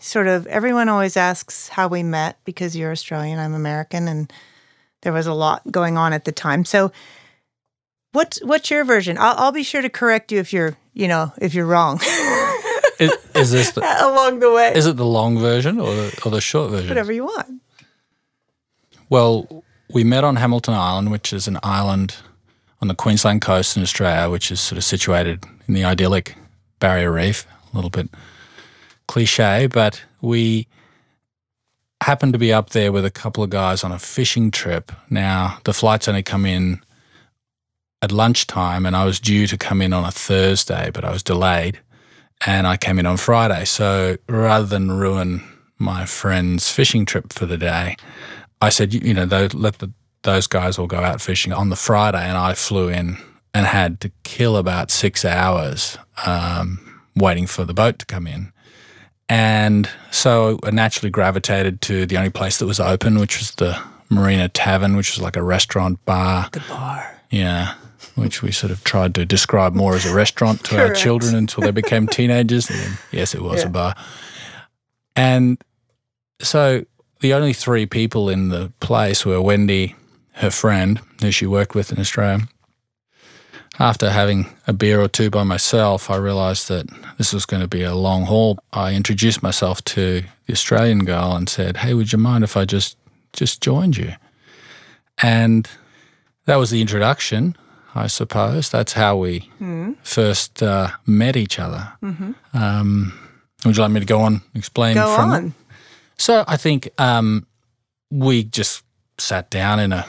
Sort of everyone always asks how we met because you're Australian, I'm American, and there was a lot going on at the time. So, what's what's your version? I'll, I'll be sure to correct you if you're you know if you're wrong Is, is this the, along the way. is it the long version or the, or the short version? Whatever you want. Well, we met on Hamilton Island, which is an island on the Queensland coast in Australia, which is sort of situated in the idyllic Barrier Reef. A little bit cliche, but we happened to be up there with a couple of guys on a fishing trip. Now, the flights only come in at lunchtime, and I was due to come in on a Thursday, but I was delayed, and I came in on Friday. So rather than ruin my friend's fishing trip for the day, I said, you know, tho- let the, those guys all go out fishing on the Friday, and I flew in and had to kill about six hours um, waiting for the boat to come in. And so I naturally gravitated to the only place that was open, which was the Marina Tavern, which was like a restaurant bar. The bar. Yeah. Which we sort of tried to describe more as a restaurant to our children until they became teenagers. Then, yes, it was Yeah. a bar. And so the only three people in the place were Wendy, her friend, who she worked with in Australia. After having a beer or two by myself, I realized that this was going to be a long haul. I introduced myself to the Australian girl and said, "Hey, would you mind if I just just joined you?" And that was the introduction, I suppose. That's how we first uh, met each other. Um, would you like me to go on and explain Go from on. so I think um, we just sat down in a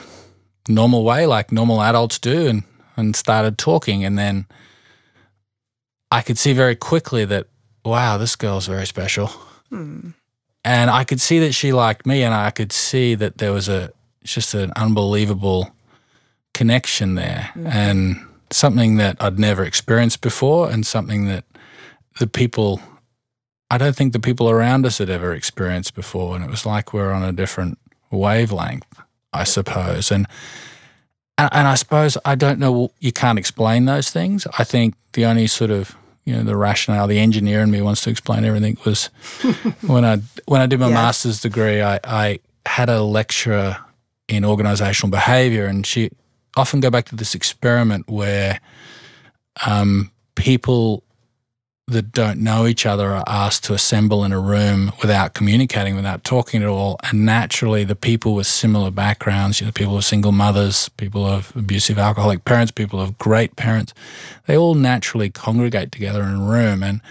normal way, like normal adults do, and, and started talking. And then I could see very quickly that, wow, this girl's very special. Hmm. And I could see that she liked me, and I could see that there was a just an unbelievable connection there, hmm. and something that I'd never experienced before, and something that the people I don't think the people around us had ever experienced before, and it was like we're on a different wavelength, I suppose. And and, and I suppose I don't know. You can't explain those things. I think the only sort of you know the rationale, the engineer in me wants to explain everything. Was when I when I did my Yes. master's degree, I, I had a lecturer in organizational behavior, and she often go back to this experiment where um, people that don't know each other are asked to assemble in a room without communicating, without talking at all. And naturally, the people with similar backgrounds, you know, people of single mothers, people of abusive alcoholic parents, people of great parents, they all naturally congregate together in a room. And